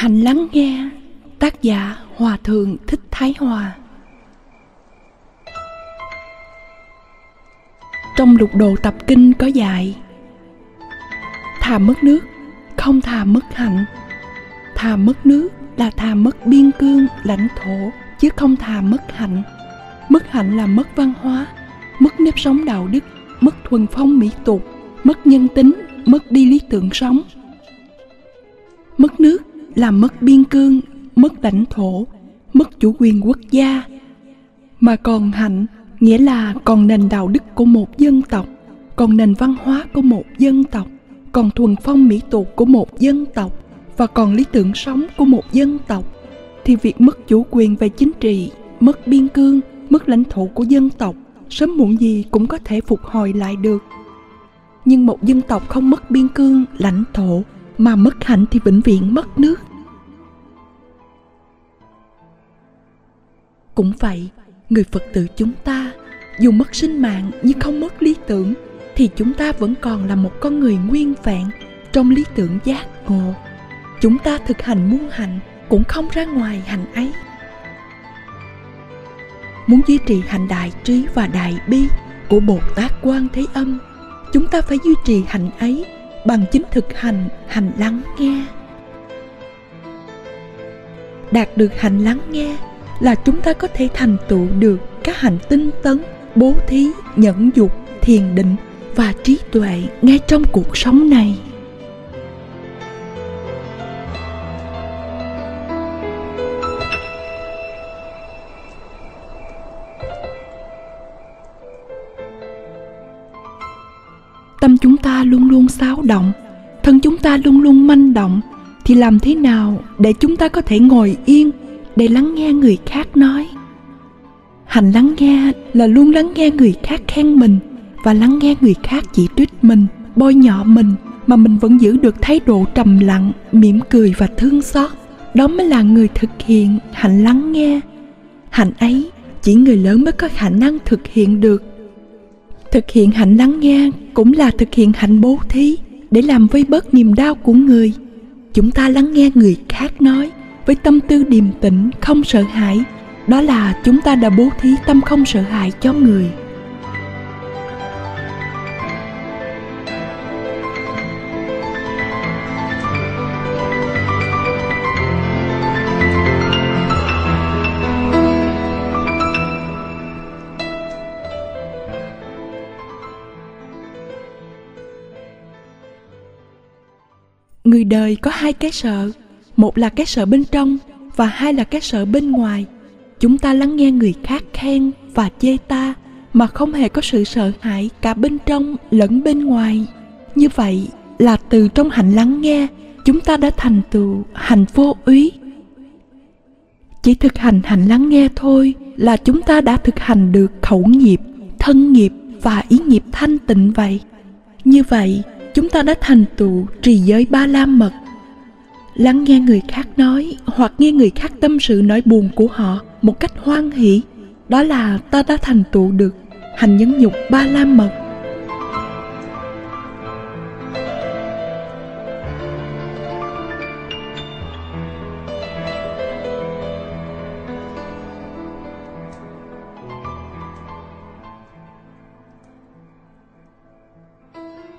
Hành lắng nghe Tác giả Hòa Thượng Thích Thái Hòa Trong lục đồ tập kinh có dạy Thà mất nước, Không thà mất hạnh. Thà mất nước là thà mất biên cương, lãnh thổ, Chứ không thà mất hạnh. Mất hạnh là mất văn hóa, Mất nếp sống đạo đức, Mất thuần phong mỹ tục, Mất nhân tính, Mất đi lý tưởng sống. Mất nước là mất biên cương, mất lãnh thổ, mất chủ quyền quốc gia. Mà còn hạnh nghĩa là còn nền đạo đức của một dân tộc, còn nền văn hóa của một dân tộc, còn thuần phong mỹ tục của một dân tộc và còn lý tưởng sống của một dân tộc thì việc mất chủ quyền về chính trị, mất biên cương, mất lãnh thổ của dân tộc sớm muộn gì cũng có thể phục hồi lại được. Nhưng một dân tộc không mất biên cương, lãnh thổ mà mất hạnh thì vĩnh viễn mất nước. Cũng vậy, người phật tử chúng ta, dù mất sinh mạng nhưng không mất lý tưởng, thì chúng ta vẫn còn là một con người nguyên vẹn trong lý tưởng giác ngộ. Chúng ta thực hành muôn hạnh cũng không ra ngoài hạnh ấy. Muốn duy trì hạnh đại trí và đại bi của bồ tát quan thế âm, chúng ta phải duy trì hạnh ấy bằng chính thực hành hành lắng nghe. Đạt được hành lắng nghe là chúng ta có thể thành tựu được các hành tinh tấn, bố thí, nhẫn dục thiền định và trí tuệ ngay trong cuộc sống này. Báo động. Thân chúng ta luôn luôn manh động. Thì làm thế nào để chúng ta có thể ngồi yên để lắng nghe người khác nói? Hành lắng nghe là luôn lắng nghe người khác khen mình và lắng nghe người khác chỉ trích mình, bôi nhọ mình mà mình vẫn giữ được thái độ trầm lặng, mỉm cười và thương xót. Đó mới là người thực hiện hạnh lắng nghe. Hạnh ấy, chỉ người lớn mới có khả năng thực hiện được thực hiện hạnh lắng nghe cũng là thực hiện hạnh bố thí để làm vơi bớt niềm đau của người. Chúng ta lắng nghe người khác nói với tâm tư điềm tĩnh, không sợ hãi. Đó là chúng ta đã bố thí tâm không sợ hãi cho người. Người đời có hai cái sợ. Một là cái sợ bên trong và hai là cái sợ bên ngoài. Chúng ta lắng nghe người khác khen và chê ta mà không hề có sự sợ hãi cả bên trong lẫn bên ngoài. Như vậy là từ trong hạnh lắng nghe, chúng ta đã thành tựu hành vô úy. Chỉ thực hành hạnh lắng nghe thôi là chúng ta đã thực hành được khẩu nghiệp, thân nghiệp và ý nghiệp thanh tịnh vậy. Như vậy chúng ta đã thành tựu trì giới ba la mật. Lắng nghe người khác nói hoặc nghe người khác tâm sự nỗi buồn của họ một cách hoan hỷ, đó là ta đã thành tựu được, hành nhẫn nhục ba la mật.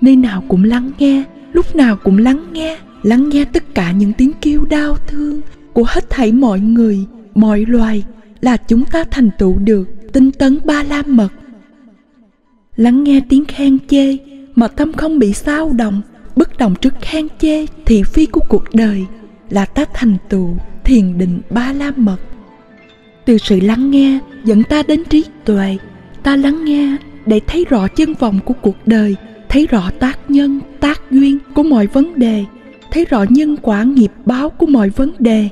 Nơi nào cũng lắng nghe, lúc nào cũng lắng nghe lắng nghe tất cả những tiếng kêu đau thương của hết thảy mọi người, mọi loài là chúng ta thành tựu được. Tinh tấn ba la mật. Lắng nghe tiếng khen chê mà tâm không bị sao động, bất động trước khen chê thị phi của cuộc đời là ta thành tựu thiền định ba la mật. Từ sự lắng nghe dẫn ta đến trí tuệ, ta lắng nghe để thấy rõ chân vòng của cuộc đời thấy rõ tác nhân, tác duyên của mọi vấn đề, thấy rõ nhân quả nghiệp báo của mọi vấn đề.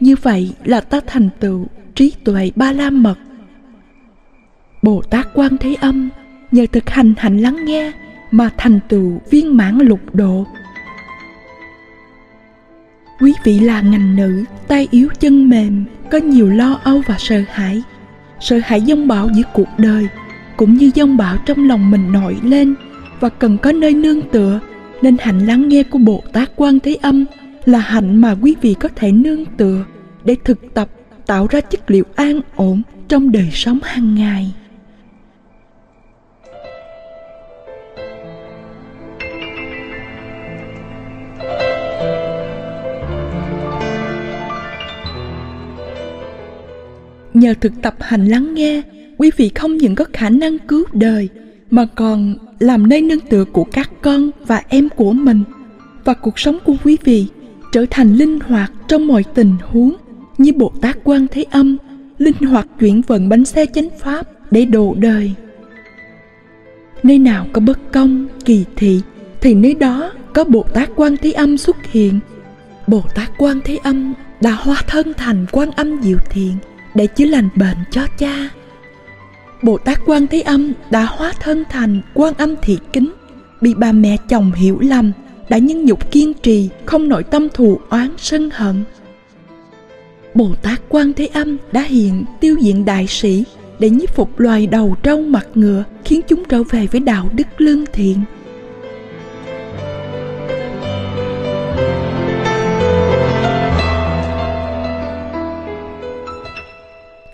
Như vậy là ta thành tựu trí tuệ ba la mật bồ tát quan thế âm nhờ thực hành hạnh lắng nghe mà thành tựu viên mãn lục độ. Quý vị là ngành nữ, tay yếu chân mềm, có nhiều lo âu và sợ hãi. Sợ hãi dông bão giữa cuộc đời, cũng như dông bão trong lòng mình nổi lên và cần có nơi nương tựa, nên hạnh lắng nghe của bồ tát quan thế âm là hạnh mà quý vị có thể nương tựa để thực tập, tạo ra chất liệu an ổn trong đời sống hàng ngày. Nhờ thực tập hành lắng nghe, quý vị không những có khả năng cứu đời mà còn làm nơi nương tựa của các con và em của mình và cuộc sống của quý vị trở thành linh hoạt trong mọi tình huống như Bồ Tát Quan Thế Âm linh hoạt chuyển vận bánh xe chánh pháp để độ đời. Nơi nào có bất công, kỳ thị thì nơi đó có Bồ Tát Quan Thế Âm xuất hiện. Bồ Tát Quan Thế Âm đã hóa thân thành Quan Âm Diệu Thiện để chữa lành bệnh cho cha. Bồ Tát Quan Thế Âm đã hóa thân thành Quan Âm Thị Kính, bị bà mẹ chồng hiểu lầm, đã nhân nhục kiên trì, không nội tâm thù oán sân hận. Bồ Tát Quan Thế Âm đã hiện tiêu diện đại sĩ để nhiếp phục loài đầu trâu mặt ngựa, khiến chúng trở về với đạo đức lương thiện.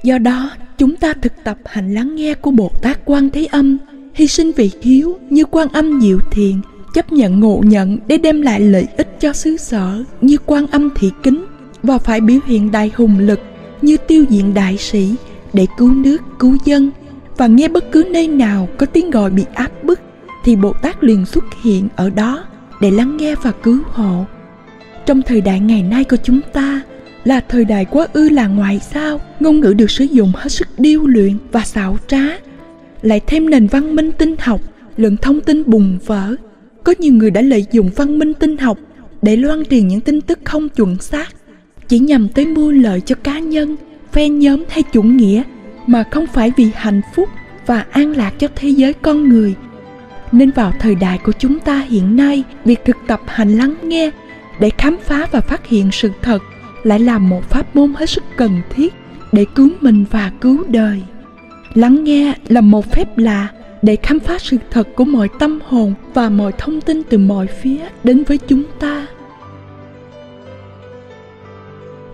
Do đó, chúng ta thực tập hành lắng nghe của Bồ Tát Quan Thế Âm, hy sinh vị hiếu như quan âm diệu thiền chấp nhận ngộ nhận để đem lại lợi ích cho xứ sở như quan âm thị kính và phải biểu hiện đại hùng lực như tiêu diện đại sĩ để cứu nước cứu dân và nghe bất cứ nơi nào có tiếng gọi bị áp bức thì Bồ Tát liền xuất hiện ở đó để lắng nghe và cứu hộ. Trong thời đại ngày nay của chúng ta, là thời đại quá ư là ngoại giao, ngôn ngữ được sử dụng hết sức điêu luyện và xảo trá. Lại thêm nền văn minh tinh học, lượng thông tin bùng vỡ. Có nhiều người đã lợi dụng văn minh tinh học để loan truyền những tin tức không chuẩn xác, chỉ nhằm tới mua lợi cho cá nhân phe nhóm hay chủ nghĩa, mà không phải vì hạnh phúc và an lạc cho thế giới con người. Nên vào thời đại của chúng ta hiện nay, việc thực tập hành lắng nghe để khám phá và phát hiện sự thật lại là một pháp môn hết sức cần thiết để cứu mình và cứu đời. Lắng nghe là một phép lạ để khám phá sự thật của mọi tâm hồn và mọi thông tin từ mọi phía đến với chúng ta.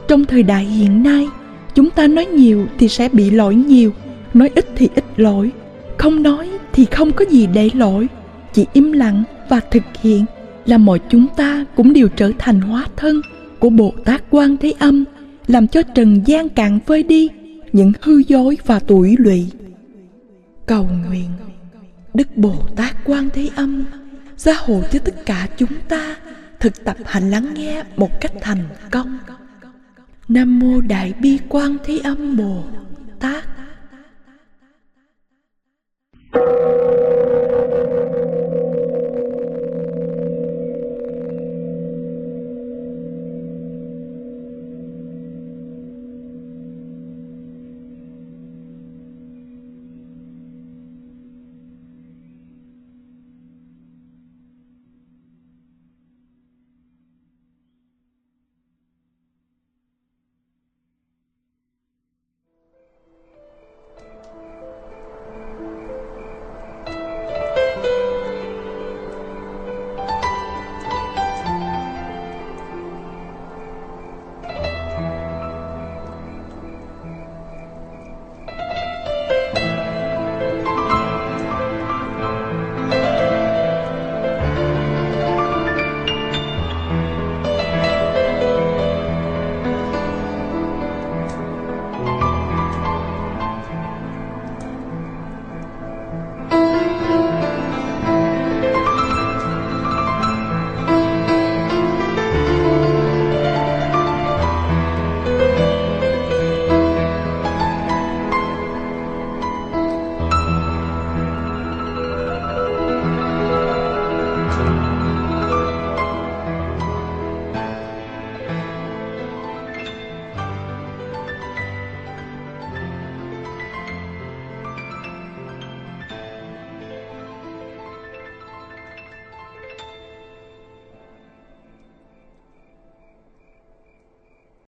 Trong thời đại hiện nay, chúng ta nói nhiều thì sẽ bị lỗi nhiều, nói ít thì ít lỗi, không nói thì không có gì để lỗi, chỉ im lặng và thực hiện là mọi chúng ta cũng đều trở thành hóa thân của Bồ Tát Quan Thế Âm, làm cho trần gian cạn vơi đi những hư dối và tuổi lụy. Cầu nguyện, Đức Bồ Tát Quan Thế Âm, gia hộ cho tất cả chúng ta thực tập hành lắng nghe một cách thành công. Nam mô Đại Bi Quan Thế Âm Bồ Tát.